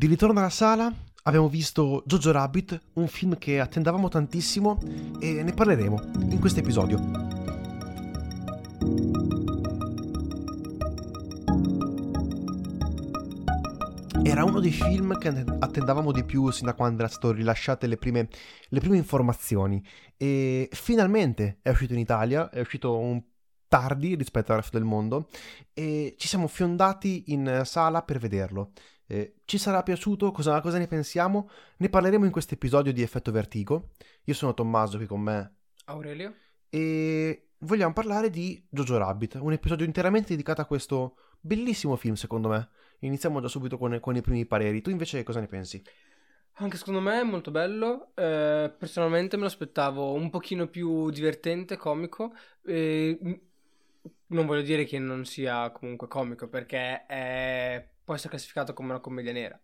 Di ritorno alla sala abbiamo visto Jojo Rabbit, un film che attendavamo tantissimo e ne parleremo in questo episodio. Era uno dei film che attendavamo di più sin da quando erano state rilasciate le prime, le prime informazioni e finalmente è uscito in Italia, è uscito un tardi rispetto al resto del mondo e ci siamo fiondati in sala per vederlo. Eh, ci sarà piaciuto? Cosa, cosa, ne pensiamo? Ne parleremo in questo episodio di Effetto Vertigo. Io sono Tommaso, qui con me Aurelio. E vogliamo parlare di Jojo Rabbit, un episodio interamente dedicato a questo bellissimo film, secondo me. Iniziamo già subito con, con i primi pareri. Tu invece cosa ne pensi? Anche secondo me è molto bello. Eh, personalmente me lo aspettavo un pochino più divertente, comico. Eh, non voglio dire che non sia comunque comico perché è... può essere classificato come una commedia nera.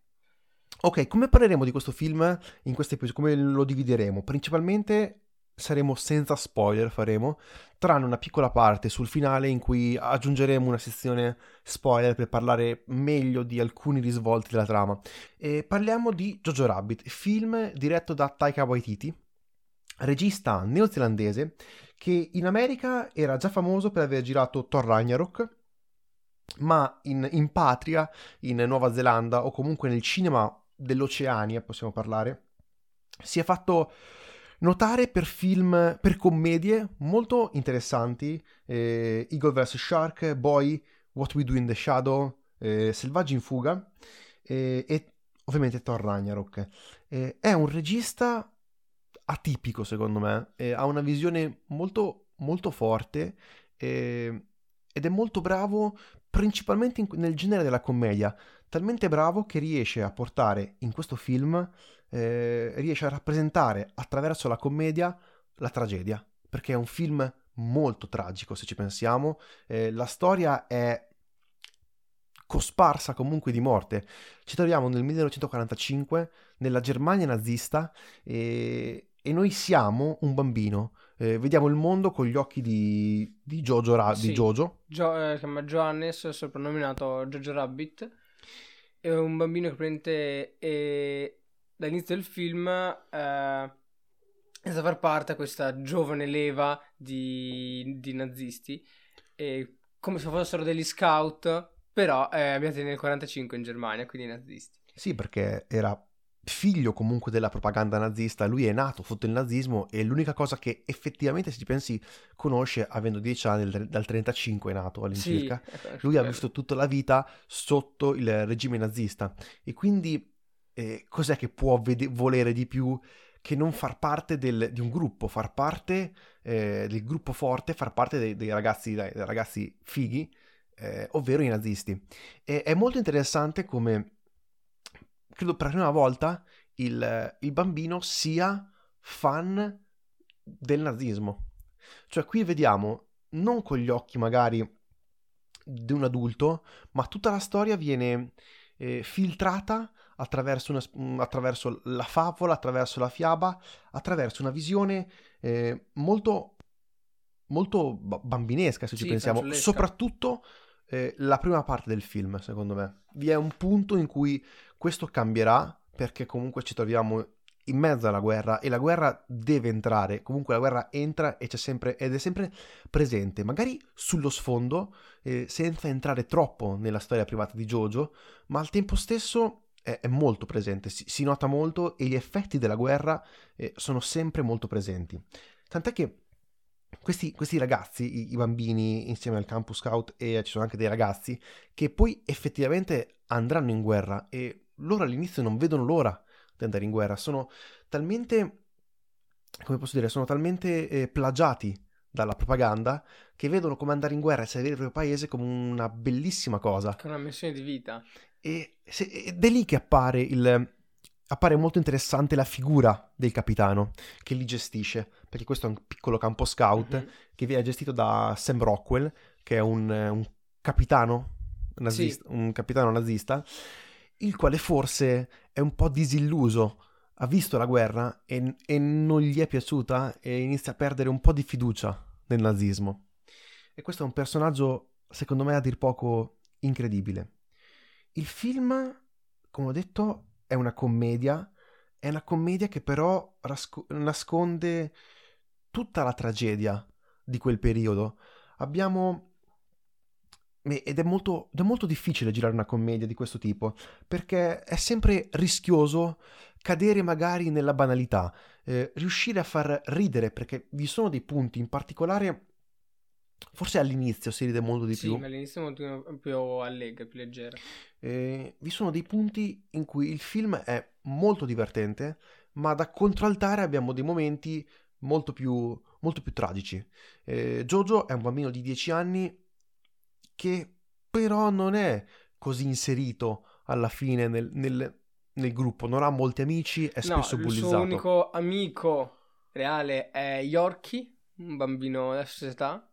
Ok, come parleremo di questo film in questo episodio? Come lo divideremo? Principalmente saremo senza spoiler, faremo, tranne una piccola parte sul finale in cui aggiungeremo una sezione spoiler per parlare meglio di alcuni risvolti della trama. E parliamo di Jojo Rabbit, film diretto da Taika Waititi, regista neozelandese che in America era già famoso per aver girato Thor Ragnarok, ma in, in patria, in Nuova Zelanda o comunque nel cinema dell'Oceania, possiamo parlare, si è fatto notare per film, per commedie molto interessanti, eh, Eagle vs. Shark, Boy, What We Do in the Shadow, eh, Selvaggi in fuga eh, e ovviamente Thor Ragnarok. Eh, è un regista atipico secondo me, eh, ha una visione molto, molto forte eh, ed è molto bravo principalmente in, nel genere della commedia, talmente bravo che riesce a portare in questo film, eh, riesce a rappresentare attraverso la commedia la tragedia, perché è un film molto tragico se ci pensiamo, eh, la storia è cosparsa comunque di morte. Ci troviamo nel 1945 nella Germania nazista e, e noi siamo un bambino. Eh, vediamo il mondo con gli occhi di, di Jojo. Ra- sì. di Jojo. Gio- eh, si chiama Johannes, soprannominato Jojo Rabbit. È un bambino che prende e dall'inizio del film eh, è a far parte a questa giovane leva di, di nazisti. E come se fossero degli scout, però eh, abitati nel 45 in Germania, quindi nazisti. Sì, perché era figlio comunque della propaganda nazista, lui è nato sotto il nazismo e l'unica cosa che effettivamente, se ci pensi, conosce avendo 10 anni, dal 35 è nato all'incirca, sì, lui ha vissuto tutta la vita sotto il regime nazista. E quindi eh, cos'è che può vede- volere di più che non far parte del, di un gruppo, far parte eh, del gruppo forte, far parte dei, dei, ragazzi, dei ragazzi, fighi, eh, ovvero i nazisti. E, è molto interessante come credo per la prima volta il, il bambino sia fan del nazismo. Cioè qui vediamo non con gli occhi magari di un adulto, ma tutta la storia viene eh, filtrata attraverso, una, mm, attraverso, la favola, attraverso la fiaba, attraverso una visione eh, molto, molto bambinesca, se ci pensiamo, fanciullesca. soprattutto eh, la prima parte del film, secondo me. Vi è un punto in cui questo cambierà perché comunque ci troviamo in mezzo alla guerra e la guerra deve entrare, comunque la guerra entra e c'è sempre, ed è sempre presente, magari sullo sfondo, eh, senza entrare troppo nella storia privata di Jojo, ma al tempo stesso è, è molto presente, si, si, nota molto e gli effetti della guerra eh, sono sempre molto presenti. Tant'è che questi, questi, ragazzi, i, i, bambini insieme al campus scout e ci sono anche dei ragazzi che poi effettivamente andranno in guerra e loro all'inizio non vedono l'ora di andare in guerra, sono talmente, come posso dire, sono talmente eh, plagiati dalla propaganda che vedono come andare in guerra e servire il proprio paese come una bellissima cosa. Come una missione di vita. E, se, ed è lì che appare il, appare molto interessante la figura del capitano che li gestisce, perché questo è un piccolo campo scout mm-hmm. che viene gestito da Sam Rockwell, che è un, un capitano nazista, sì. un capitano nazista, il quale forse è un po' disilluso, ha visto la guerra e, e non gli è piaciuta e inizia a perdere un po' di fiducia nel nazismo. E questo è un personaggio, secondo me, a dir poco incredibile. Il film come ho detto, è una commedia, è una commedia che però rasco- nasconde tutta la tragedia di quel periodo. Abbiamo ed è molto, ed è molto difficile girare una commedia di questo tipo, perché è sempre rischioso cadere magari nella banalità, eh, riuscire a far ridere, perché vi sono dei punti in particolare, forse all'inizio si ride molto di sì, più. Sì, all'inizio è molto più allegra, più leggera. Eh, vi sono dei punti in cui il film è molto divertente, ma da contraltare abbiamo dei momenti molto più, molto più tragici. Eh, Jojo è un bambino di 10 anni che però non è così inserito alla fine nel, nel, nel gruppo, non ha molti amici, è spesso no, bullizzato. Il suo unico amico reale è Yorkie, un bambino della società,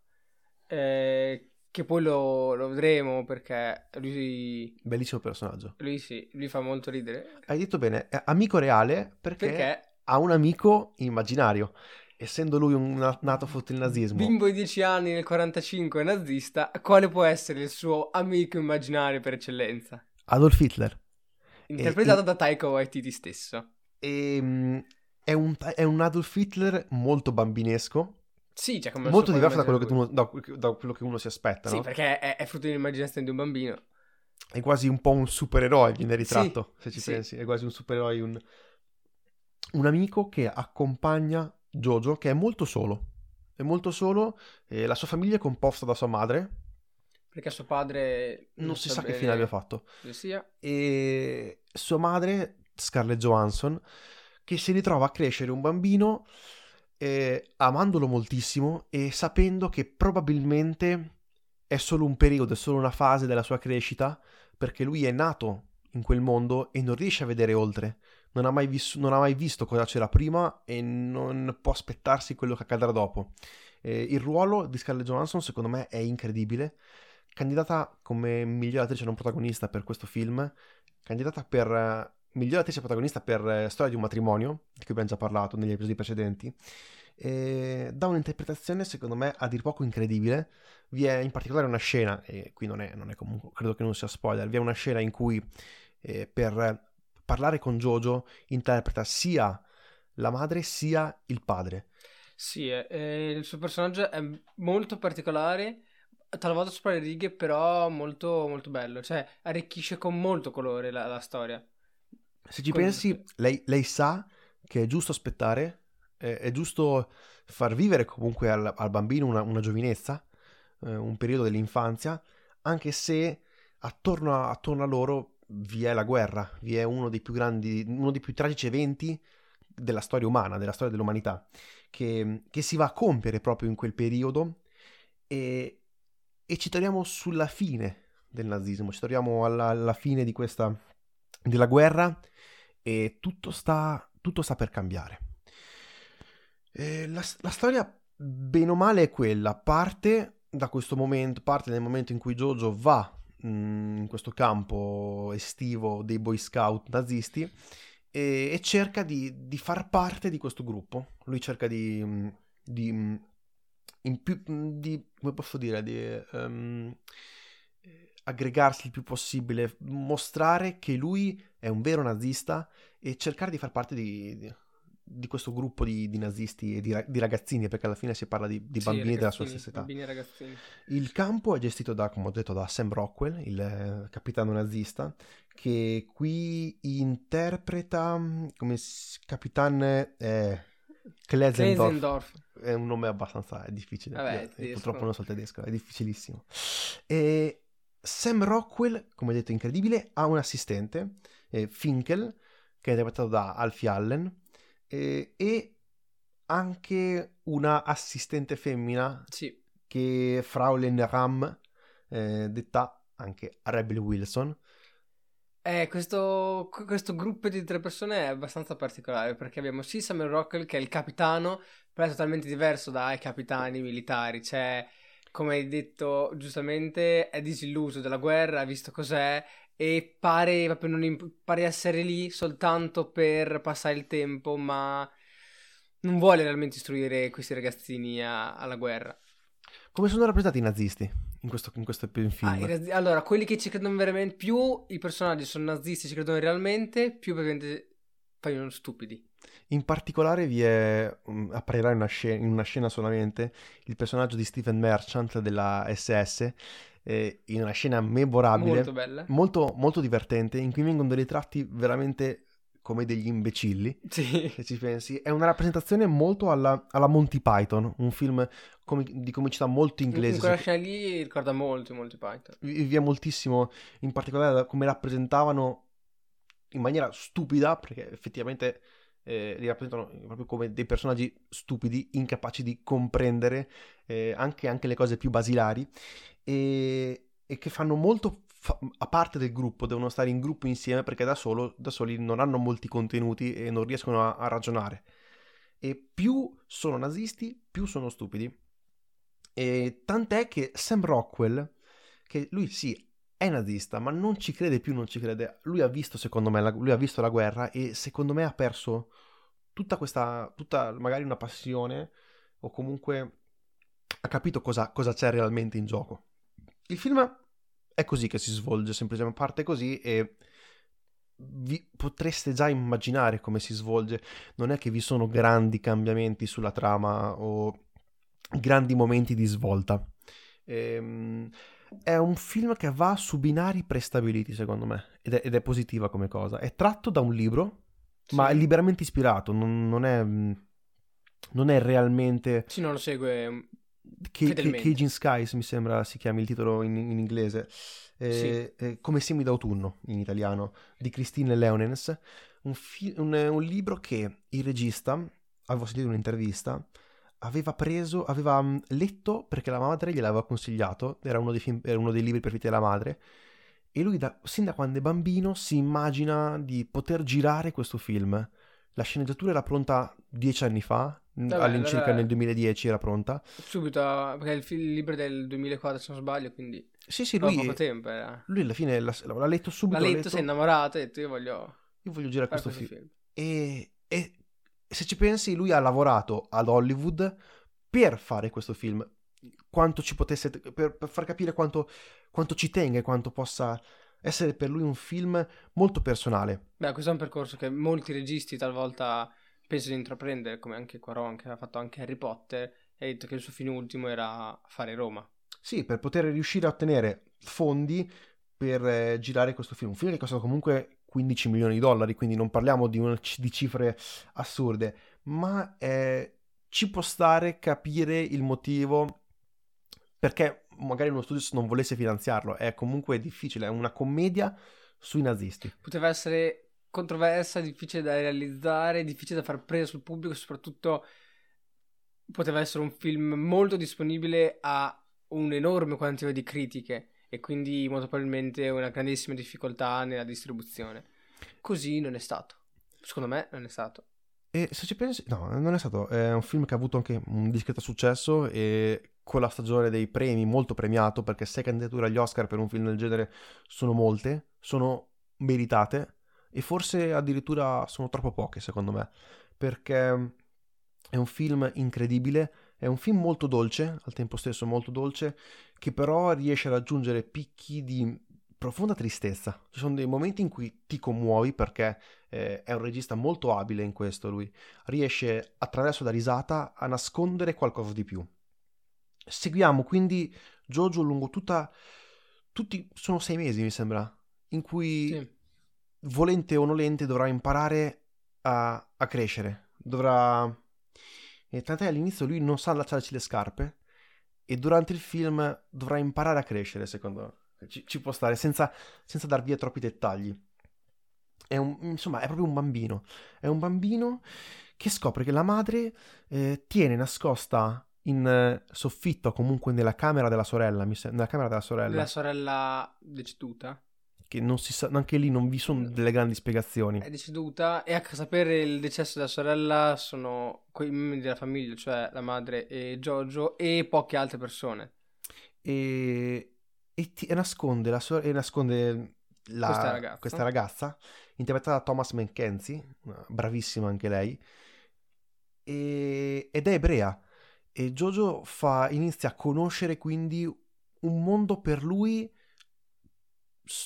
eh, che poi lo, lo, vedremo perché lui... Bellissimo personaggio. Lui sì, lui fa molto ridere. Hai detto bene, amico reale perché, perché? ha un amico immaginario essendo lui un nato sotto il nazismo. Bimbo di 10 anni nel 45 nazista, quale può essere il suo amico immaginario per eccellenza? Adolf Hitler. Interpretato e, da Taika Waititi stesso. E, ehm, è, un, è un Adolf Hitler molto bambinesco. Sì, cioè come molto diverso da quello, uno, da, da quello, che uno, si aspetta. Sì, no? perché è, è frutto dell'immaginazione di un bambino. È quasi un po' un supereroe, viene ritratto, sì, se ci sì. pensi. È quasi un supereroe, un, un amico che accompagna Jojo, che è molto solo. È molto solo, eh, la sua famiglia è composta da sua madre. Perché suo padre non, non si sa che fine abbia fatto. E sua madre, Scarlett Johansson, che si ritrova a crescere un bambino eh, amandolo moltissimo e sapendo che probabilmente è solo un periodo, è solo una fase della sua crescita, perché lui è nato in quel mondo e non riesce a vedere oltre non ha, mai vis- non ha mai visto cosa c'era prima e non può aspettarsi quello che accadrà dopo. Eh, il ruolo di Scarlett Johansson secondo me è incredibile, candidata come miglior attrice non protagonista per questo film, candidata per uh, miglior attrice protagonista per uh, Storia di un matrimonio, di cui abbiamo già parlato negli episodi precedenti, e dà un'interpretazione secondo me a dir poco incredibile. Vi è in particolare una scena, e qui non è, non è comunque, credo che non sia spoiler, vi è una scena in cui eh, per parlare con Jojo interpreta sia la madre sia il padre. Sì, eh, il suo personaggio è molto particolare, talvolta sopra le righe, però molto, molto bello. Cioè, arricchisce con molto colore la, la storia. Se ci con... pensi, lei, lei, sa che è giusto aspettare, è, è giusto far vivere comunque al, al bambino una, una giovinezza, eh, un periodo dell'infanzia, anche se attorno a, attorno a loro vi è la guerra, vi è uno dei più grandi, uno dei più tragici eventi della storia umana, della storia dell'umanità, che, che si va a compiere proprio in quel periodo e, e ci troviamo sulla fine del nazismo, ci troviamo alla, alla fine di questa, della guerra e tutto sta, tutto sta per cambiare. La, la, storia, bene o male, è quella, parte da questo momento, parte nel momento in cui Jojo va In questo campo estivo dei boy scout nazisti e, e cerca di, di, far parte di questo gruppo. Lui cerca di, di, più, di come posso dire, di um, aggregarsi il più possibile, mostrare che lui è un vero nazista e cercare di far parte di, di questo gruppo di, di nazisti e di, di, ragazzini, perché alla fine si parla di, di bambini sì, della sua stessa età. Il campo è gestito da, come ho detto, da Sam Rockwell, il eh, capitano nazista, che qui interpreta come capitan eh, Klesendorf. È un nome abbastanza difficile. Vabbè, Io, purtroppo non so il tedesco, è difficilissimo. E Sam Rockwell, come detto, incredibile, ha un assistente, eh, Finkel, che è interpretato da Alfie Allen eh, e anche una assistente femmina sì. che è Fraulein Ram, eh, detta anche Rebel Wilson. Eh, questo, questo, gruppo di tre persone è abbastanza particolare perché abbiamo sì Samuel Rockwell che è il capitano, però è totalmente diverso dai capitani militari, cioè come hai detto giustamente è disilluso della guerra, ha visto cos'è e pare proprio non imp- pare essere lì soltanto per passare il tempo, ma non vuole realmente istruire questi ragazzini a- alla guerra. Come sono rappresentati i nazisti in questo, in questo film. Ah, in, allora, quelli che ci credono veramente, più i personaggi sono nazisti, ci credono realmente, più praticamente paiono stupidi. In particolare vi è, um, apparirà in una, scena, in una scena solamente, il personaggio di Stephen Merchant della SS, eh, in una scena memorabile, molto bella, molto, molto divertente, in cui vengono dei ritratti veramente come degli imbecilli, sì. se ci pensi. È una rappresentazione molto alla, alla Monty Python, un film com- di comicità molto inglese. In quella scena lì ricorda molto Monty Python. Vi, vi è moltissimo, in particolare come rappresentavano in maniera stupida, perché effettivamente eh, li rappresentano proprio come dei personaggi stupidi, incapaci di comprendere eh, anche, anche, le cose più basilari e, e che fanno molto fa- a parte del gruppo, devono stare in gruppo insieme perché da, solo, da soli non hanno molti contenuti e non riescono a, a ragionare. E più sono nazisti, più sono stupidi. E tant'è che Sam Rockwell, che lui sì è nazista, ma non ci crede più, non ci crede. Lui ha visto, secondo me, la, lui ha visto la guerra e secondo me ha perso tutta questa, tutta magari una passione o comunque ha capito cosa, cosa c'è realmente in gioco. Il film è così che si svolge, semplicemente parte così e vi potreste già immaginare come si svolge. Non è che vi sono grandi cambiamenti sulla trama o grandi momenti di svolta. Ehm, è un film che va su binari prestabiliti, secondo me, ed è, ed è positiva come cosa. È tratto da un libro, sì. ma è liberamente ispirato, non, non, è, non è realmente... Sì, non lo segue che, Caging Skies mi sembra si chiami il titolo in, in inglese, eh, sì. eh, come semi d'autunno in italiano, di Christine Leonens, un, fi- un, un, libro che il regista, avevo sentito un'intervista, aveva preso, aveva mm, letto perché la madre gliel'aveva consigliato, era uno dei, film, era uno dei libri preferiti della madre, e lui da, sin da quando è bambino si immagina di poter girare questo film. La sceneggiatura era pronta dieci anni fa, Vabbè, all'incirca allora... nel 2010 era pronta. Subito, perché è il, film, il libro del 2004 se non sbaglio, quindi... Sì, sì, lui... poco tempo era. Lui alla fine l'ha, l'ha letto subito. L'ha letto, letto, si è innamorato e ha detto io voglio... Io voglio girare questo, questo film. film. E, e se ci pensi, lui ha lavorato ad Hollywood per fare questo film. Quanto ci potesse... per, per far capire quanto, quanto ci tenga e quanto possa essere per lui un film molto personale. Beh, questo è un percorso che molti registi talvolta penso di intraprendere, come anche Quaron che ha fatto anche Harry Potter, e ha detto che il suo fine ultimo era fare Roma. Sì, per poter riuscire a ottenere fondi per eh, girare questo film. Un film che costa comunque 15 milioni di dollari, quindi non parliamo di, una, di cifre assurde, ma eh, ci può stare capire il motivo perché magari uno studio non volesse finanziarlo. È comunque difficile, è una commedia sui nazisti. Poteva essere controversa, difficile da realizzare, difficile da far presa sul pubblico, soprattutto poteva essere un film molto disponibile a un enorme quantità di critiche e quindi molto probabilmente una grandissima difficoltà nella distribuzione. Così non è stato. Secondo me non è stato. E se ci pensi, no, non è stato. È un film che ha avuto anche un discreto successo e con la stagione dei premi molto premiato perché sei candidature agli Oscar per un film del genere sono molte, sono meritate e forse addirittura sono troppo poche secondo me, perché è un film incredibile, è un film molto dolce, al tempo stesso molto dolce, che però riesce a raggiungere picchi di profonda tristezza. Ci sono dei momenti in cui ti commuovi perché eh, è un regista molto abile in questo lui. Riesce attraverso la risata a nascondere qualcosa di più. Seguiamo quindi Jojo lungo tutta... Tutti sono sei mesi mi sembra, in cui sì volente o nolente, dovrà imparare a, a crescere. Dovrà... E tant'è all'inizio lui non sa allacciarci le scarpe e durante il film dovrà imparare a crescere, secondo me. Ci, ci può stare, senza, senza dar via troppi dettagli. È un, insomma, è proprio un bambino. È un bambino che scopre che la madre eh, tiene nascosta in eh, soffitto, comunque nella camera della sorella, mi se- nella camera della sorella. La sorella deceduta? Che non si sa, anche lì non vi sono delle grandi spiegazioni. È deceduta e a sapere il decesso della sorella sono quei membri della famiglia, cioè la madre e Giorgio e poche altre persone. E, e, ti, e nasconde, la so- e nasconde la, questa, ragazza. questa ragazza, interpretata da Thomas McKenzie, bravissima anche lei, e, ed è ebrea. E fa, inizia a conoscere quindi un mondo per lui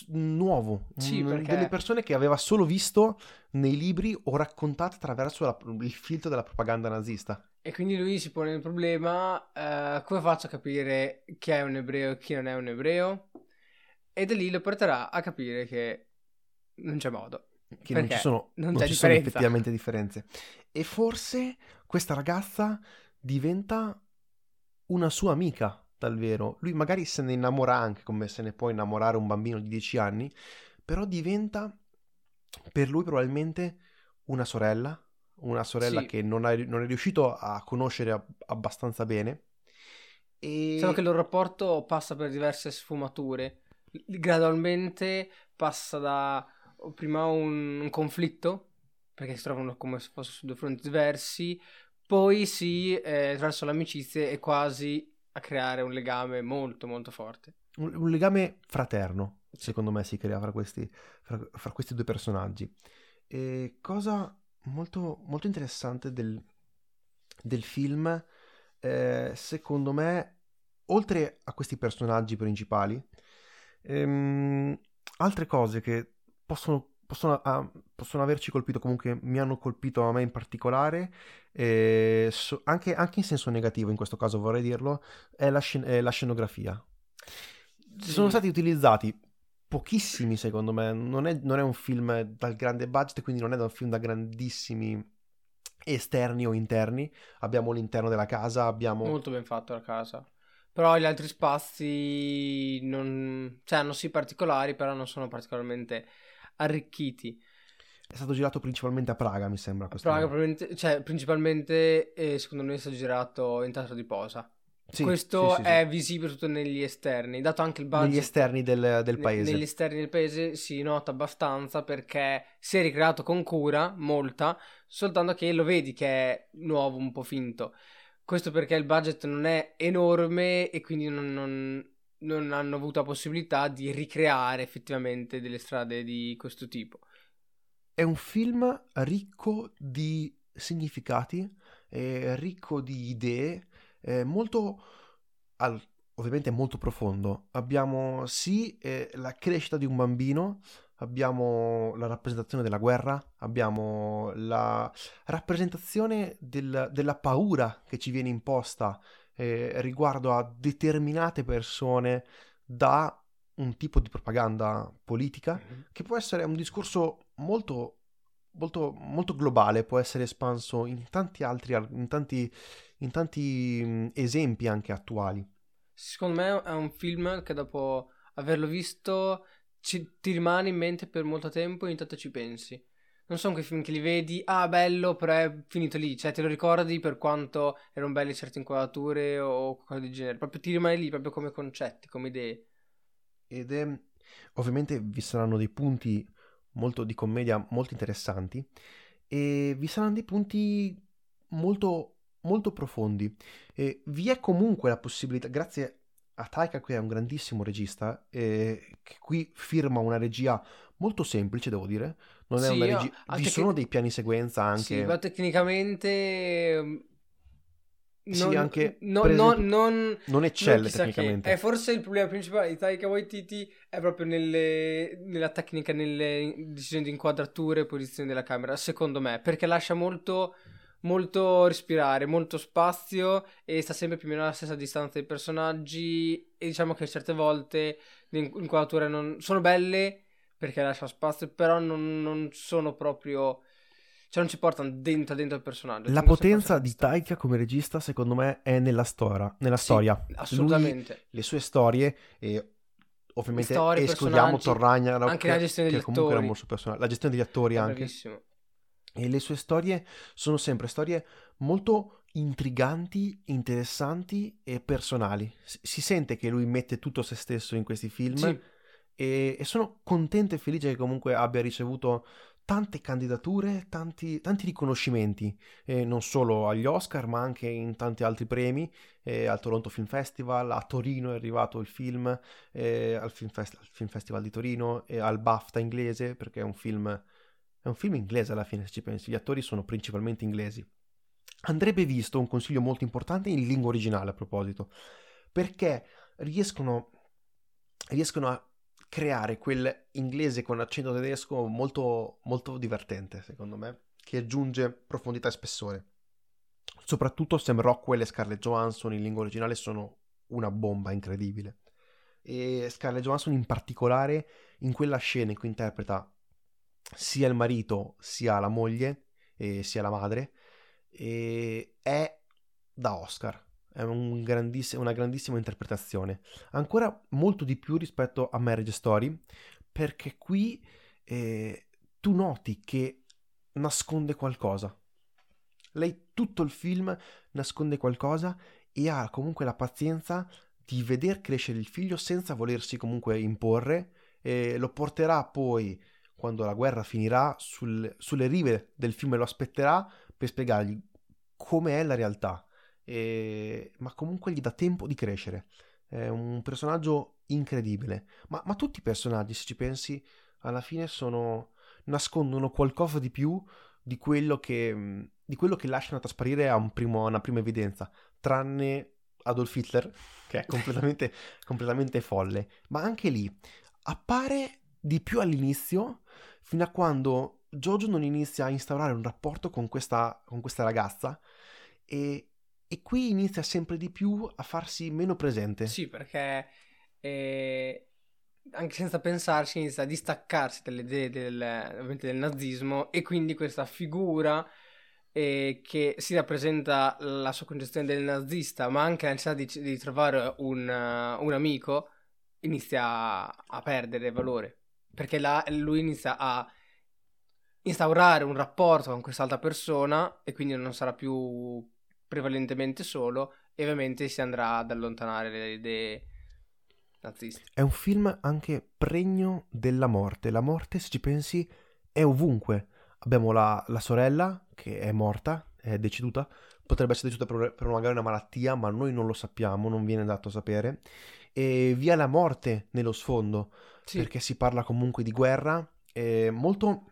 nuovo, sì, perché... delle persone che aveva solo visto nei libri o raccontate attraverso la, il filtro della propaganda nazista. E quindi lui si pone il problema, uh, come faccio a capire chi è un ebreo e chi non è un ebreo? E da lì lo porterà a capire che non c'è modo. Che non ci sono, non non ci sono effettivamente differenze. E forse questa ragazza diventa una sua amica dal vero. Lui magari se ne innamora anche come se ne può innamorare un bambino di 10 anni, però diventa per lui probabilmente una sorella, una sorella sì. che non, ha, non, è riuscito a conoscere abbastanza bene. E... Diciamo che il loro rapporto passa per diverse sfumature. Gradualmente passa da prima un, un conflitto, perché si trovano come se fossero su due fronti diversi, poi si, eh, attraverso l'amicizia, è quasi a creare un legame molto molto forte. Un, un legame fraterno, secondo me, si crea fra questi, fra, fra questi due personaggi. E cosa molto, molto interessante del, del film, eh, secondo me, oltre a questi personaggi principali, ehm, altre cose che possono possono, ah, possono, averci colpito, comunque mi hanno colpito a me in particolare, eh, so, anche, anche, in senso negativo in questo caso vorrei dirlo, è la, scen- è la scenografia. Sì. Sono stati utilizzati pochissimi secondo me, non è, non è, un film dal grande budget, quindi non è un film da grandissimi esterni o interni, abbiamo l'interno della casa, abbiamo... Molto ben fatto la casa. Però gli altri spazi non... cioè, hanno sì particolari, però non sono particolarmente arricchiti. È stato girato principalmente a Praga, mi sembra. Praga, cioè, principalmente, eh, secondo me, è stato girato in teatro di posa. Sì, Questo sì, sì, è visibile tutto negli esterni, dato anche il budget. Negli esterni del, del paese. negli esterni del paese si nota abbastanza perché si è ricreato con cura, molta, soltanto che lo vedi che è nuovo, un po' finto. Questo perché il budget non è enorme e quindi non, non non hanno avuto la possibilità di ricreare effettivamente delle strade di questo tipo. È un film ricco di significati, ricco di idee, molto, al, ovviamente molto profondo. Abbiamo sì eh, la crescita di un bambino, abbiamo la rappresentazione della guerra, abbiamo la rappresentazione del, della paura che ci viene imposta eh, riguardo a determinate persone da un tipo di propaganda politica mm-hmm. che può essere un discorso molto, molto, molto globale, può essere espanso in tanti altri, in tanti, in tanti mh, esempi anche attuali. Secondo me è un film che dopo averlo visto ci, ti rimane in mente per molto tempo e intanto ci pensi non sono quei film che li vedi, ah bello, però è finito lì, cioè te lo ricordi per quanto erano belle certe inquadrature o qualcosa del genere, proprio ti rimane lì proprio come concetti, come idee. Ed è, ovviamente vi saranno dei punti molto di commedia molto interessanti e vi saranno dei punti molto molto profondi e vi è comunque la possibilità grazie a Taika che è un grandissimo regista e che qui firma una regia molto semplice devo dire non è sì, una regia. Vi tec- sono dei piani sequenza anche. Sì, ma tecnicamente. Non, sì, anche no, no, non, non eccelle tecnicamente. È forse il problema principale di Taika Waititi è proprio nelle, nella tecnica, nelle decisioni di inquadrature e posizioni della camera, secondo me, perché lascia molto, molto respirare, molto spazio e sta sempre più o meno alla stessa distanza dei personaggi e diciamo che certe volte le inquadrature non, sono belle perché lascia spazio, però non, non sono proprio... Cioè non ci portano dentro, dentro il personaggio. La potenza di Taika come regista, secondo me, è nella, stora, nella sì, storia. Assolutamente. Lui, le sue storie e ovviamente storie, escludiamo Torragna anche la gestione degli attori era molto personale la gestione degli attori è anche bravissimo. e le sue storie sono sempre storie molto intriganti, interessanti e personali si sente che lui mette tutto se stesso in questi film sì e, e sono contento e felice che comunque abbia ricevuto tante candidature, tanti, tanti riconoscimenti, eh, non solo agli Oscar ma anche in tanti altri premi, eh, al Toronto Film Festival, a Torino è arrivato il film, eh, al, film Fest- al, Film Festival di Torino, al BAFTA inglese perché è un film, è un film inglese alla fine se ci pensi, gli attori sono principalmente inglesi. Andrebbe visto un consiglio molto importante in lingua originale a proposito, perché riescono, riescono a creare quel inglese con accento tedesco molto, molto divertente, secondo me, che aggiunge profondità e spessore. Soprattutto Sam Rockwell e Scarlett Johansson in lingua originale sono una bomba incredibile. E Scarlett Johansson in particolare in quella scena in cui interpreta sia il marito sia la moglie sia la madre è da Oscar un grandiss- una grandissima interpretazione. Ancora molto di più rispetto a Marriage Story perché qui eh, tu noti che nasconde qualcosa. Lei tutto il film nasconde qualcosa e ha comunque la pazienza di veder crescere il figlio senza volersi comunque imporre e lo porterà poi quando la guerra finirà sul, sulle rive del fiume lo aspetterà per spiegargli come è la realtà e... ma comunque gli dà tempo di crescere. È un personaggio incredibile. Ma, ma tutti i personaggi se ci pensi alla fine sono nascondono qualcosa di più di quello che, di quello che lasciano trasparire a, un primo, a una prima evidenza tranne Adolf Hitler che è completamente, completamente folle. Ma anche lì appare di più all'inizio fino a quando Jojo non inizia a instaurare un rapporto con questa, con questa ragazza e, e, qui inizia sempre di più a farsi meno presente. Sì, perché eh, anche senza pensarci inizia a distaccarsi dalle idee del, del nazismo e quindi questa figura eh, che si rappresenta la sua concezione del nazista ma anche la necessità di, di trovare un, un amico inizia a, a perdere valore perché là lui inizia a instaurare un rapporto con quest'altra persona e quindi non sarà più prevalentemente solo e ovviamente si andrà ad allontanare le idee naziste. È un film anche pregno della morte. La morte, se ci pensi, è ovunque. Abbiamo la, la sorella che è morta, è deceduta, potrebbe essere deceduta per, per magari una malattia, ma noi non lo sappiamo, non viene dato a sapere. E via la morte nello sfondo sì. perché si parla comunque di guerra. È molto,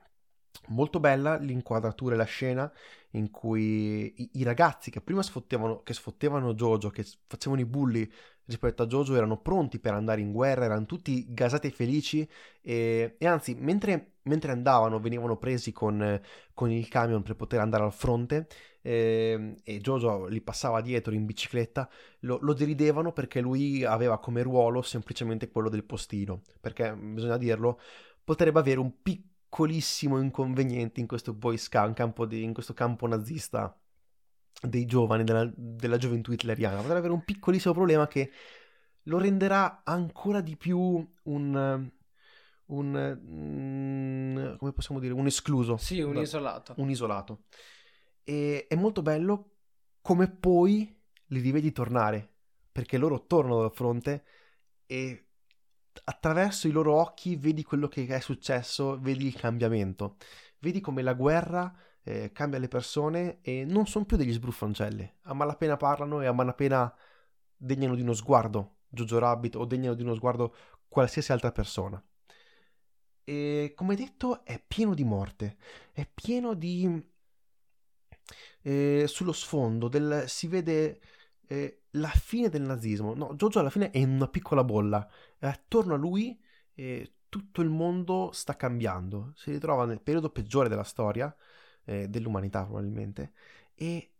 molto bella l'inquadratura e la scena in cui i, i ragazzi che prima sfottevano, che sfottevano Jojo, che facevano i bulli rispetto a Jojo, erano pronti per andare in guerra, erano tutti gasati e felici e, e anzi, mentre, mentre, andavano, venivano presi con, con, il camion per poter andare al fronte eh, e Jojo li passava dietro in bicicletta, lo, lo deridevano perché lui aveva come ruolo semplicemente quello del postino, perché bisogna dirlo, potrebbe avere un piccolissimo inconveniente in questo boy scout, in, in questo campo nazista dei giovani, della, della gioventù hitleriana, potrebbe avere un piccolissimo problema che lo renderà ancora di più un, un mm, come possiamo dire, un escluso. Sì, un da, isolato. Un isolato. E è molto bello come poi li rivedi tornare, perché loro tornano dal fronte e attraverso i loro occhi vedi quello che è successo, vedi il cambiamento, vedi come la guerra eh, cambia le persone e non sono più degli sbruffoncelli, a malapena parlano e a malapena degnano di uno sguardo Jojo Rabbit o degnano di uno sguardo qualsiasi altra persona. E come detto è pieno di morte, è pieno di... Eh, sullo sfondo del, si vede eh, la fine del nazismo. No, Jojo alla fine è in una piccola bolla. E attorno a lui eh, tutto il mondo sta cambiando. Si ritrova nel periodo peggiore della storia, eh, dell'umanità probabilmente, e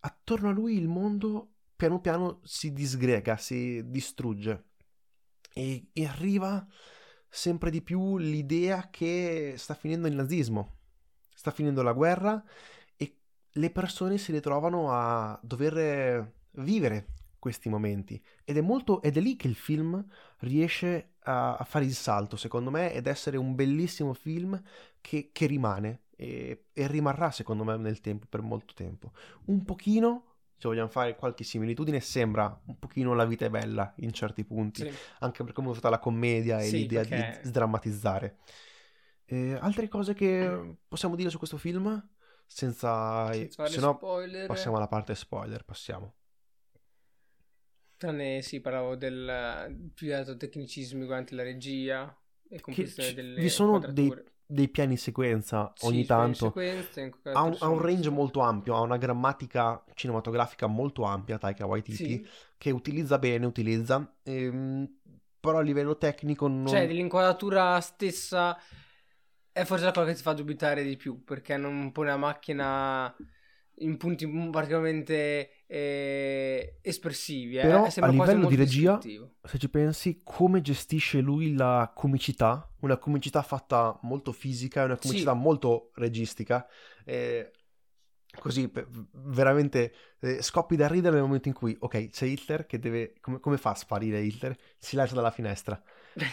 attorno a lui il mondo piano piano si disgrega, si distrugge e, e arriva sempre di più l'idea che sta finendo il nazismo, sta finendo la guerra e le persone si ritrovano a dover vivere questi momenti. Ed è molto ed è lì che il film riesce a, a fare il salto secondo me ed essere un bellissimo film che, che rimane e, e, rimarrà secondo me nel tempo per molto tempo. Un pochino se vogliamo fare qualche similitudine sembra un pochino la vita è bella in certi punti sì. anche per come è stata la commedia e sì, l'idea perché... di sdrammatizzare. Eh, altre cose che possiamo dire su questo film? Senza, senza se no passiamo alla parte spoiler passiamo Tranne sì, parlavo del più di altro tecnicismi durante la regia e complessione delle Vi sono dei dei piani sequenza Sì, ogni piani tanto. cui Ha un, ha un range molto ampio, ha una grammatica cinematografica molto ampia, Taika Waititi, Sì, che utilizza bene, utilizza, ehm, però a livello tecnico non... cioè l'inquadratura stessa è forse la cosa che ti fa dubitare di più, perché non pone la macchina in punti particolarmente eh, espressivi, eh. Però a livello di regia- se ci pensi, come gestisce lui la comicità, una comicità fatta molto fisica, una comicità Sì. molto registica, eh, così veramente eh, scoppi da ridere nel momento in cui, ok, c'è Hitler che deve, come, come fa a sparire Hitler? Si lancia dalla finestra.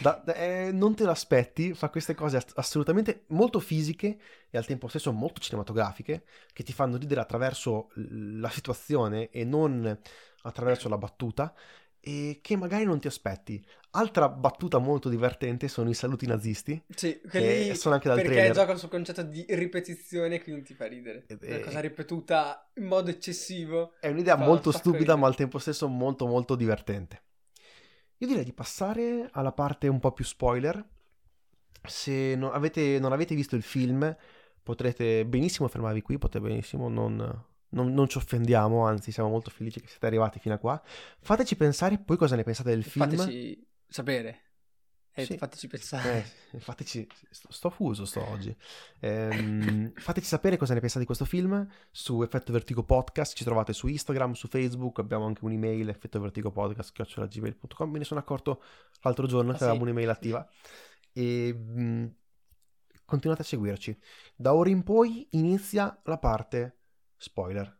Da- da- eh, non te lo aspetti, fa queste cose ass- assolutamente molto fisiche e al tempo stesso molto cinematografiche che ti fanno ridere attraverso la situazione e non attraverso la battuta e che magari non ti aspetti. Altra battuta molto divertente sono i saluti nazisti Sì, che quelli sono anche dal perché trailer. giocano sul concetto di ripetizione che non ti fa ridere. Ed Una è- cosa ripetuta in modo eccessivo. È un'idea molto stupida ridere. ma al tempo stesso molto molto divertente. Io direi di passare alla parte un po' più spoiler. Se non avete, non avete visto il film potrete benissimo fermarvi qui, potete benissimo non, non- non ci offendiamo, anzi siamo molto felici che siete arrivati fino a qua. Fateci pensare poi cosa ne pensate del film. Fateci sapere. E Sì. fateci pensare. Eh, fateci, sto, sto fuso sto oggi. Ehm, fateci sapere cosa ne pensate di questo film su Effetto Vertigo Podcast. Ci trovate su Instagram, su Facebook. Abbiamo anche un'email effettovertigopodcast.gmail.com. Me ne sono accorto l'altro giorno Ah, che sì? avevamo un'email attiva. E mh, continuate a seguirci. Da ora in poi inizia la parte spoiler.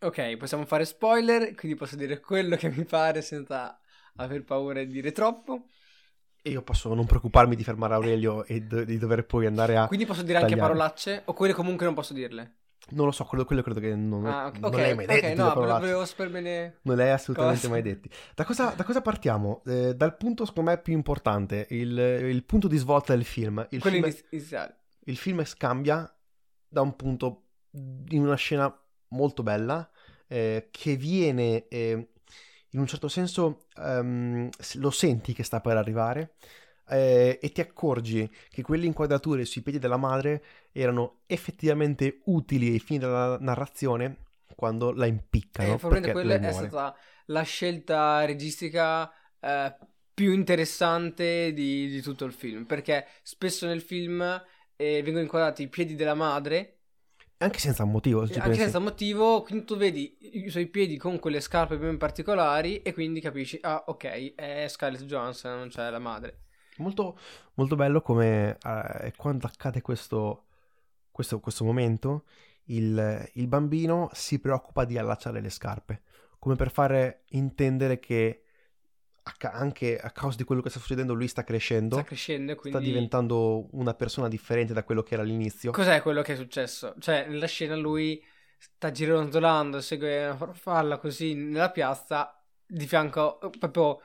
Ok, possiamo fare spoiler, quindi posso dire quello che mi pare senza aver paura di dire troppo. E io posso non preoccuparmi di fermare Aurelio e do- di dover poi andare a. Quindi posso dire anche tagliare. parolacce, o quelle comunque non posso dirle. Non lo so, quello, quello credo che non, Ah, ok, non ok, l'hai mai ok, detto. no, le volevo, sapere Non l'hai assolutamente Cosa? mai detti. Da cosa, da cosa partiamo? Eh, dal punto, secondo me, più importante, il, il punto di svolta del film. Il quello film, iniziale. il film scambia da un punto in una scena molto bella eh, che viene, eh, in un certo senso, s- lo senti che sta per arrivare eh, e ti accorgi che quelle inquadrature sui piedi della madre erano effettivamente utili ai fini della narrazione quando la impiccano Eh, probabilmente quella è stata la scelta registica eh, più interessante di, di tutto il film. Perché spesso nel film eh, vengono inquadrati i piedi della madre, Anche senza motivo, se anche pensi. senza motivo, quindi tu vedi i suoi piedi con quelle scarpe ben particolari e quindi capisci, ah ok, è Scarlett Johansson, non c'è la madre. Molto, molto bello come eh, quando accade questo, questo, questo momento, il, il bambino si preoccupa di allacciare le scarpe, come per fare intendere che anche a causa di quello che sta succedendo lui sta crescendo, Sta crescendo e sta quindi... diventando una persona differente da quello che era all'inizio. Cos'è quello che è successo? Cioè, nella scena lui sta gironzolando, segue una farfalla così nella piazza, di fianco, proprio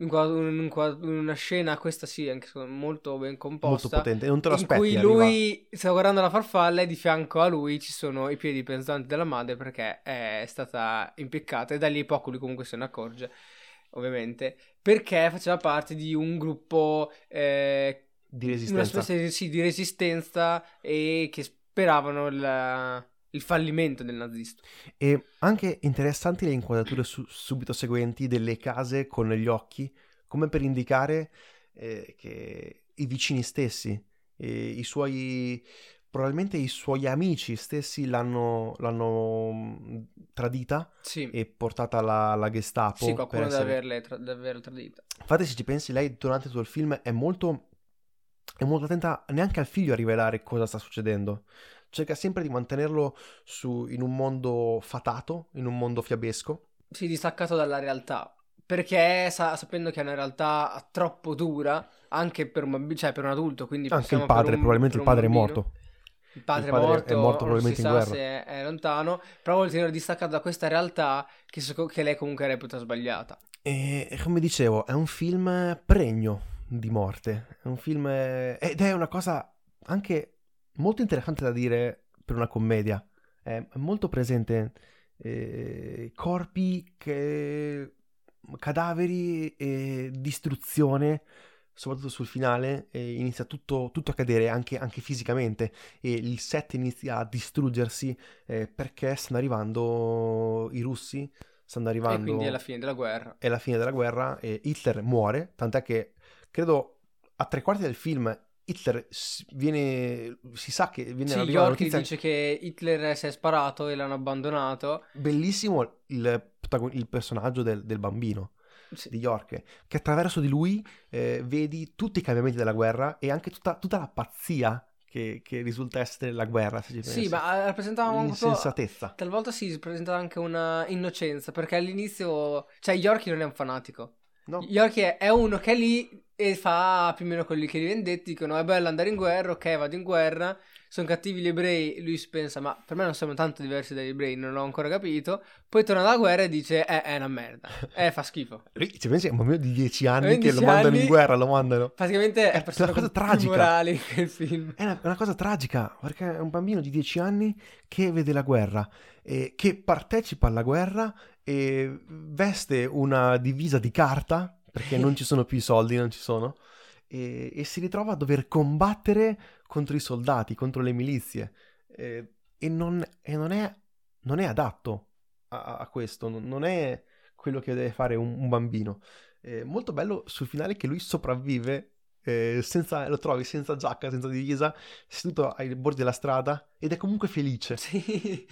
in, qua- in qua- in una scena, questa sì, anche molto ben molto composta, potente, e non te lo in cui arriva- lui sta guardando la farfalla e di fianco a lui ci sono i piedi pesanti della madre perché è stata impiccata e da lì poco lui comunque se ne accorge, ovviamente, perché faceva parte di un gruppo... eh, di resistenza. specie di, sì, di resistenza e che speravano il, il fallimento del nazismo. E anche interessanti le inquadrature su- subito seguenti delle case con gli occhi, come per indicare eh, che i vicini stessi, eh, i suoi, probabilmente i suoi amici stessi l'hanno, l'hanno tradita Sì, e portata alla, alla Gestapo. sì qualcuno essere- averle tra- deve averla tradita. Infatti, se ci pensi, lei durante tutto il film è molto, è molto attenta neanche al figlio a rivelare cosa sta succedendo. Cerca sempre di mantenerlo su- in un mondo fatato, in un mondo fiabesco. Sì, distaccato dalla realtà. Perché sa- sapendo che è una realtà troppo dura, anche per un bambino, cioè per un adulto, quindi Anche il padre, un- probabilmente il padre è bambino. morto. Il padre, Il padre è morto, è morto non si probabilmente in sa guerra. se è, lontano, però vuol tenere distaccato da questa realtà che, seco- che lei comunque reputa sbagliata. E come dicevo, è un film pregno di morte. È un film. Ed è una cosa anche molto interessante da dire per una commedia. È molto presente. eh, corpi che. cadaveri e distruzione soprattutto sul finale, eh, inizia tutto, tutto, a cadere anche, anche, fisicamente e il set inizia a distruggersi eh, perché stanno arrivando i russi, stanno arrivando... E quindi è la fine della guerra. È la fine della guerra e Hitler muore, tant'è che credo a tre quarti del film Hitler viene, si sa che viene sì, York notizia... dice che Hitler si è sparato e l'hanno abbandonato. Bellissimo il, il personaggio del, del bambino sì. di York, che attraverso di lui eh, vedi tutti i cambiamenti della guerra e anche tutta, tutta la pazzia che, che, risulta essere la guerra. Se ci pensi. Sì, ma rappresentava un Insensatezza. Talvolta si presentava anche una innocenza, perché all'inizio, cioè Yorkie non è un fanatico. No. Yorkie è uno che è lì e fa più o meno quelli che li vendetti, dicono è bello andare in guerra, ok vado in guerra, sono cattivi gli ebrei, lui si pensa ma per me non siamo tanto diversi dagli ebrei, non l'ho ancora capito, poi torna dalla guerra e dice eh, è una merda, eh fa schifo. Ci pensi è un bambino di 10 anni che lo mandano in guerra, lo mandano. Praticamente è, è una cosa tragica. morali il film. È una, una, cosa tragica, perché è un bambino di 10 anni che vede la guerra, eh, che partecipa alla guerra e veste una divisa di carta, perché non ci sono più i soldi, non ci sono e, e, si ritrova a dover combattere contro i soldati, contro le milizie eh, e, non, e non, è, non, è, adatto a, a, questo, non è quello che deve fare un, un bambino. Eh, molto bello sul finale che lui sopravvive eh, senza, lo trovi senza giacca, senza divisa, seduto ai bordi della strada ed è comunque felice. Sì.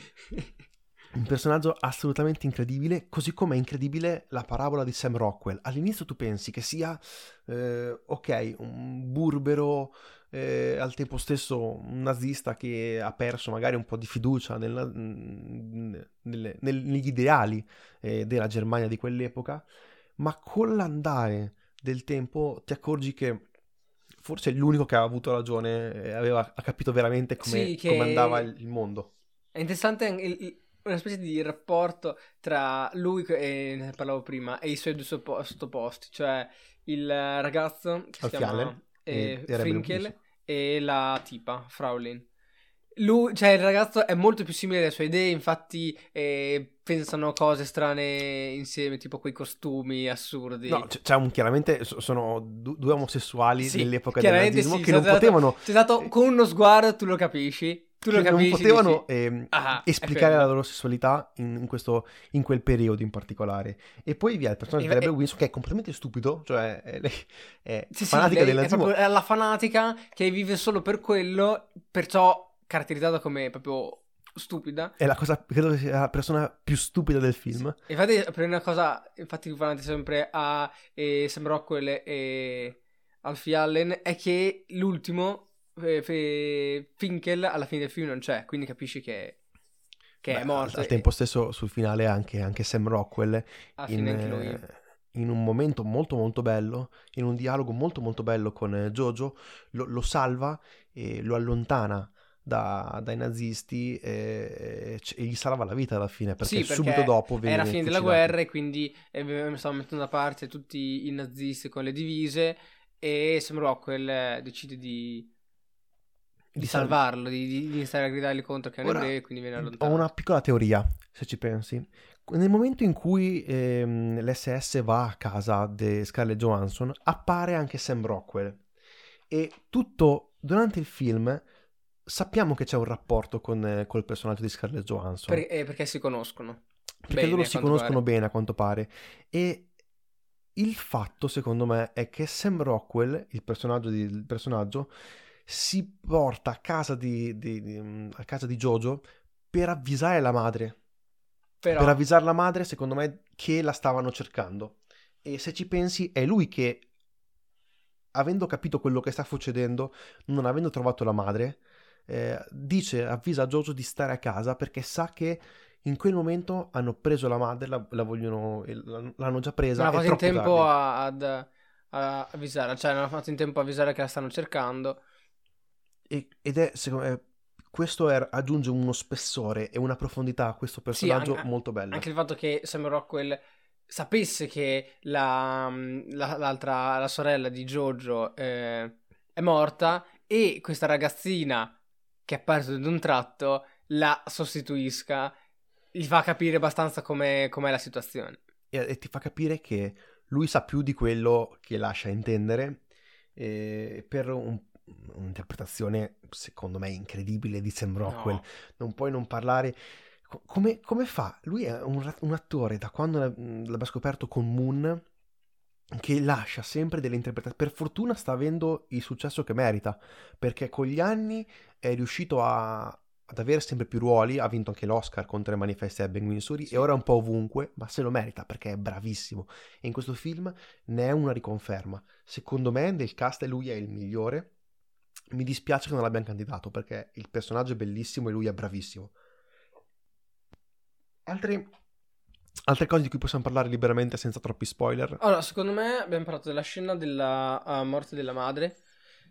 Un personaggio assolutamente incredibile, così come è incredibile la parabola di Sam Rockwell. All'inizio tu pensi che sia, eh, ok, un burbero, eh, al tempo stesso un nazista che ha perso magari un po' di fiducia nella, nel, nel, negli ideali eh, della Germania di quell'epoca, ma con l'andare del tempo ti accorgi che forse è l'unico che ha avuto ragione, eh, aveva, ha capito veramente come, sì, che... come andava il, il, mondo. È interessante il, una specie di rapporto tra lui, e ne parlavo prima, e i suoi due sottoposti, cioè il ragazzo che si chiama eh, Frinkel e la tipa, Fraulin. Lui, cioè il ragazzo è molto più simile alle sue idee, infatti eh, pensano cose strane insieme, tipo quei costumi assurdi. No, c- cioè, chiaramente sono due omosessuali sì, dell'epoca del nazismo sì, che non dato, potevano... Ti dato con uno sguardo, tu lo capisci, tu lo capisci, non potevano dici, eh, ah, esplicare la loro sessualità in, in, questo, in, quel periodo in particolare. E poi via il personaggio di Rebel Wilson che è completamente stupido, cioè è, è sì, fanatica sì, del nazismo. È, è la fanatica che vive solo per quello, perciò caratterizzata come proprio stupida. È la cosa, credo che sia la persona più stupida del film. Sì. Infatti, per una cosa, infatti, guardate sempre a eh, Sam Rockwell e Alfie Allen, è che l'ultimo Fe- Finkel alla fine del film non c'è, quindi capisci che, che Beh, è morto. Al, al tempo stesso sul finale anche, anche Sam Rockwell in, eh, in, un momento molto molto bello, in un dialogo molto molto bello con eh, Jojo, lo, lo salva e lo allontana da, dai nazisti e, e, gli salva la vita alla fine perché, sì, perché subito dopo era la fine della guerra e quindi eh, stavano mettendo da parte tutti i nazisti con le divise e Sam Rockwell decide di di salvarlo, di, di, di iniziare a gridargli contro che ebreo e quindi viene allontanato. Ho una piccola teoria, se ci pensi. Nel momento in cui ehm, l'SS va a casa di Scarlett Johansson, appare anche Sam Rockwell. E tutto durante il film sappiamo che c'è un rapporto con eh, col personaggio di Scarlett Johansson. Per, eh, perché si conoscono. Perché bene, loro si conoscono pare. bene a quanto pare. E il fatto, secondo me, è che Sam Rockwell, il personaggio, di, il personaggio si porta a casa di, di, di, a casa di Jojo per avvisare la madre. Però... Per avvisare la madre, secondo me, che la stavano cercando. E se ci pensi, è lui che, avendo capito quello che sta succedendo, non avendo trovato la madre, eh, dice, avvisa a Jojo di stare a casa perché sa che in quel momento hanno preso la madre, la, la vogliono, l'hanno già presa. Non ha fatto in tempo ad, ad avvisare, cioè non ha fatto in tempo a avvisare che la stanno cercando ed è, secondo me, questo è, aggiunge uno spessore e una profondità a questo personaggio sì, anche, molto bello. Anche il fatto che Sam Rockwell sapesse che la, la, l'altra, la sorella di Jojo eh, è morta e questa ragazzina che è apparsa ad un tratto la sostituisca, gli fa capire abbastanza com'è, com'è la situazione. E, e ti fa capire che lui sa più di quello che lascia intendere eh, per un, un'interpretazione secondo me incredibile di Sam Rockwell. No. Non puoi non parlare. Co- Come, come fa? Lui è un, un attore da quando l'ab- l'abbia scoperto con Moon che lascia sempre delle interpretazioni. Per fortuna sta avendo il successo che merita, perché con gli anni è riuscito a- ad avere sempre più ruoli, ha vinto anche l'Oscar con Tre manifesti a Ben Missouri Sì. e ora è un po' ovunque, ma se lo merita perché è bravissimo. E in questo film ne è una riconferma. Secondo me nel cast lui è il migliore. Mi dispiace che non l'abbiano candidato perché il personaggio è bellissimo e lui è bravissimo. Altre, altre cose di cui possiamo parlare liberamente senza troppi spoiler. Allora, secondo me abbiamo parlato della scena della uh, morte della madre.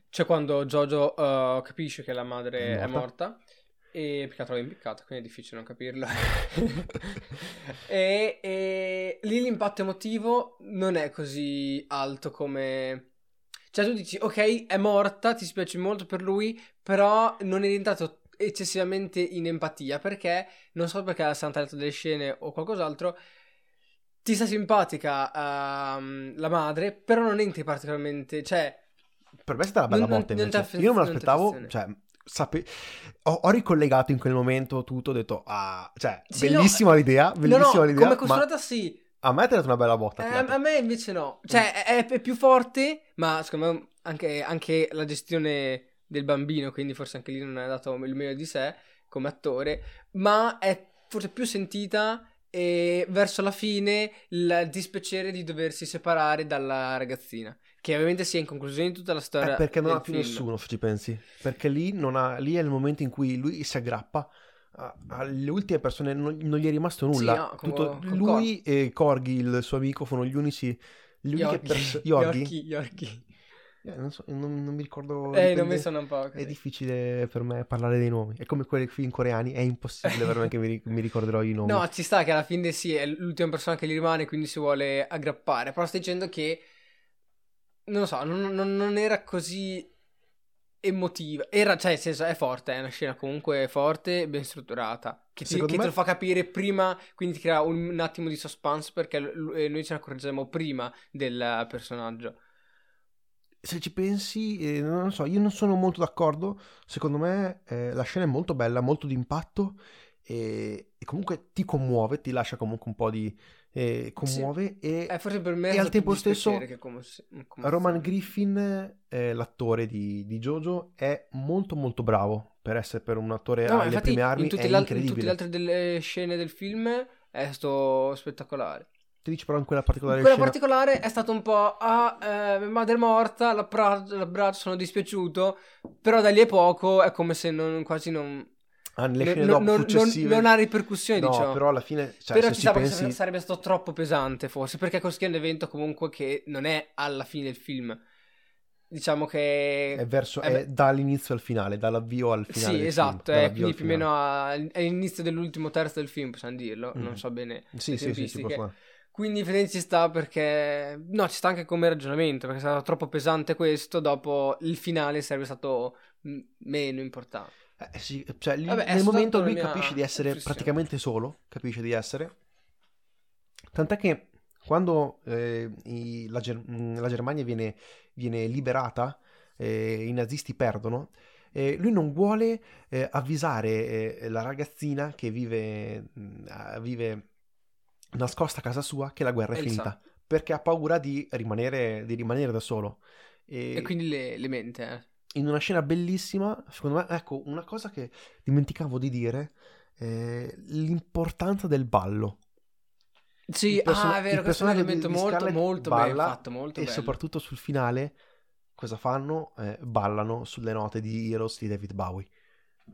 Cioè quando Jojo uh, capisce che la madre È è morta. morta. E perché la trova impiccata, quindi è difficile non capirlo. e, e lì l'impatto emotivo non è così alto come... Cioè tu dici, ok, è morta, ti spiace molto per lui, però non è diventato eccessivamente in empatia, perché non so perché ha tagliato delle scene o qualcos'altro, ti sta simpatica ehm, la madre, però non entri particolarmente, cioè... Per me è stata una bella Non- botta non- non Io non me non l'aspettavo, cioè, sape- ho, ho ricollegato in quel momento tutto, ho detto, ah, cioè, Sì, bellissima no, l'idea, No, bellissima no, l'idea, come ma costruita sì, a me è dato una bella botta. Eh, a me invece no. Cioè, è, è più forte, ma secondo me anche, anche la gestione del bambino, quindi forse anche lì non ha dato il meglio di sé come attore, ma è forse più sentita e verso la fine il dispiacere di doversi separare dalla ragazzina, che ovviamente sia in conclusione di tutta la storia Eh, perché non ha più film. nessuno, se ci pensi. Perché lì, non ha- lì è il momento in cui lui si aggrappa alle ultime persone, non, non gli è rimasto nulla. Sì, no, con- Tutto- concordo. lui e Corgi, il suo amico, furono gli unici... Uniche Yorkie. Yorgi? Yorkie, Yorkie. Eh, non, so, non- non mi ricordo. Eh, dipende- non mi sono un po' È così. difficile per me parlare dei nomi. È come quelli film coreani, è impossibile per me che mi, mi ricorderò i nomi. No, ci sta che alla fine sì, è l'ultima persona che gli rimane, quindi si vuole aggrappare. Però stai dicendo che, non lo so, non- non era così emotiva. Era, cioè, nel senso, è forte, è una scena comunque forte, ben strutturata. Che, ti, che me- te lo fa capire prima, quindi ti crea un, un attimo di suspense perché l- eh, noi ce ne accorgiamo prima del personaggio. Se ci pensi, eh, non so, io non sono molto d'accordo. Secondo me eh, la scena è molto bella, molto d'impatto e, e comunque ti commuove, ti lascia comunque un po' di... eh, commuove e Eh, forse per me E al tempo stesso dispiacere che come- come- Roman Griffin, eh, l'attore di, di Jojo, è molto molto bravo per essere per un attore No, alle infatti prime armi, in tutte, le, altre- in tutte le altre delle scene del film è stato spettacolare. Ti dici però in quella particolare Quella scena... particolare è stato un po', ah, eh, madre è morta, l'abbra- l'abbraccio, sono dispiaciuto, però da lì a poco è come se non, quasi non, Ah, nelle non- scene non- dopo non- successive... non ha ripercussioni, No, diciamo. però alla fine, cioè, Però ci ci sta perché pensi... sarebbe stato troppo pesante forse, perché così è un evento comunque che non è alla fine del film. Diciamo che... È, verso, Eh, è dall'inizio al finale, dall'avvio al finale. Sì, esatto, film, è dall'avvio quindi più o meno a- all'inizio dell'ultimo terzo del film, possiamo dirlo, Mm. non so bene Sì, sì, sì, sì, Quindi effettivamente ci sta perché... No, ci sta anche come ragionamento, perché è stato troppo pesante questo, dopo il finale sarebbe stato meno importante. Eh, sì, cioè, Vabbè, nel momento lui capisce di essere praticamente solo, capisce di essere. Tant'è che quando eh, i- la, Ger- mh, la Germania viene, viene liberata, eh, i nazisti perdono, eh, lui non vuole eh, avvisare eh, la ragazzina che vive, ah, vive nascosta a casa sua che la guerra è Elsa. finita, perché ha paura di rimanere, di rimanere da solo. E quindi le, le mente, eh. In una scena bellissima, secondo me, ecco, una cosa che dimenticavo di dire, eh, l'importanza del ballo. Sì, person- ah, è vero, questo è un di- elemento di molto, molto ben balla fatto, molto e bello. soprattutto sul finale, cosa fanno? Eh, ballano sulle note di Heroes di David Bowie.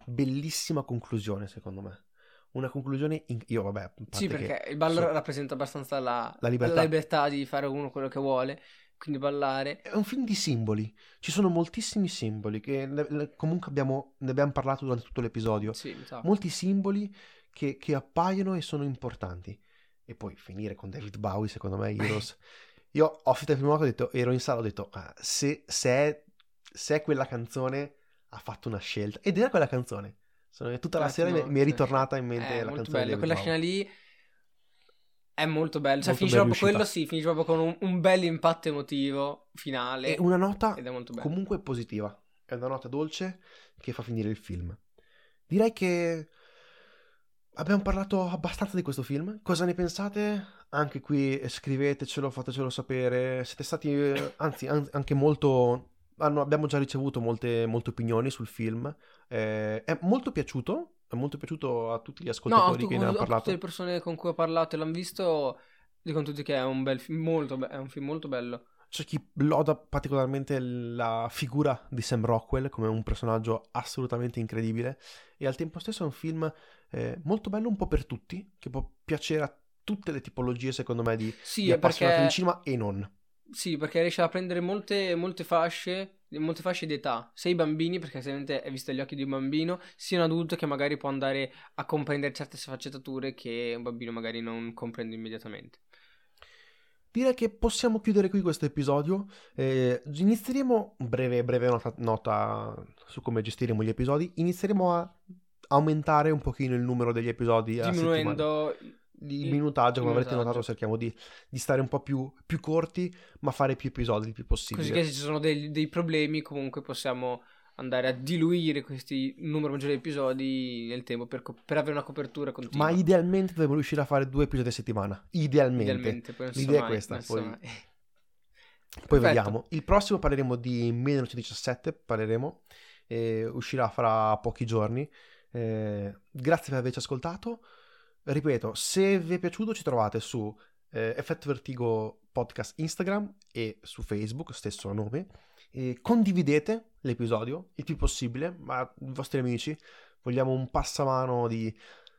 Bellissima conclusione, secondo me. Una conclusione, in- io vabbè, Sì, perché il ballo so- rappresenta abbastanza la, La libertà. libertà di fare uno quello che vuole, quindi ballare. È un film di simboli, ci sono moltissimi simboli che ne- ne- comunque abbiamo, ne abbiamo parlato durante tutto l'episodio. Sì, sa. molti simboli che, che appaiono e sono importanti. E poi finire con David Bowie, secondo me, Heroes. Io ho finito il film, ho detto, ero in sala, ho detto, ah, se, se è, se è quella canzone, ha fatto una scelta. Ed era quella canzone. Sono- tutta la Ottimo, sera mi, mi è ritornata in mente Eh, la canzone David quella Bowie. scena lì È molto bello, cioè finisce proprio quello sì, finisce proprio con un, un bel impatto emotivo finale. È una nota comunque positiva, è una nota dolce che fa finire il film. Direi che abbiamo parlato abbastanza di questo film. Cosa ne pensate? Anche qui scrivetecelo, fatecelo sapere. Siete stati, anzi, anche molto hanno, abbiamo già ricevuto molte, molte opinioni sul film. Eh, è molto piaciuto. È molto piaciuto a tutti gli ascoltatori no, che ne hanno parlato. tutte le persone con cui ho parlato e l'hanno visto, dicono tutti che è un bel film, molto be- è un film molto bello. C'è chi loda particolarmente la figura di Sam Rockwell come un personaggio assolutamente incredibile e al tempo stesso è un film eh, molto bello un po' per tutti, che può piacere a tutte le tipologie secondo me di, sì, di appassionati perché... di cinema e non. Sì, perché riesce a prendere molte, molte fasce, molte fasce di età, sia i bambini, perché ovviamente è visto agli occhi di un bambino, sia un adulto che magari può andare a comprendere certe sfaccettature che un bambino magari non comprende immediatamente. Direi che possiamo chiudere qui questo episodio. Eh, inizieremo, breve, breve nota, nota su come gestiremo gli episodi, inizieremo a aumentare un pochino il numero degli episodi. Diminuendo di minutaggio, come avrete notato, cerchiamo di, di stare un po' più, più, corti, ma fare più episodi il più possibile. Così che se ci sono dei, dei problemi, comunque possiamo andare a diluire questi numero maggiore di episodi nel tempo per, co- per, avere una copertura continua. Ma idealmente dovremmo riuscire a fare due episodi a settimana. Idealmente. Idealmente L'idea mai, è questa. Poi, poi vediamo. Il prossimo parleremo di 1917, parleremo. Eh, uscirà fra pochi giorni. Eh, grazie per averci ascoltato ripeto, se vi è piaciuto ci trovate su eh, Effetto Vertigo Podcast Instagram e su Facebook, stesso nome. E condividete l'episodio il più possibile, ma i vostri amici. Vogliamo un passamano di...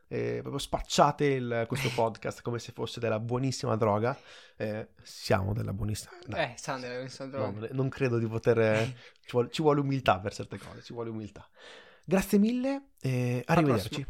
Eh, proprio spacciate il, questo podcast come se fosse della buonissima droga. Eh, siamo della buonissima... No. Eh, della buonissima droga. No, non credo di poter... ci, vuole, ci vuole umiltà per certe cose, ci vuole umiltà. Grazie mille e arrivederci.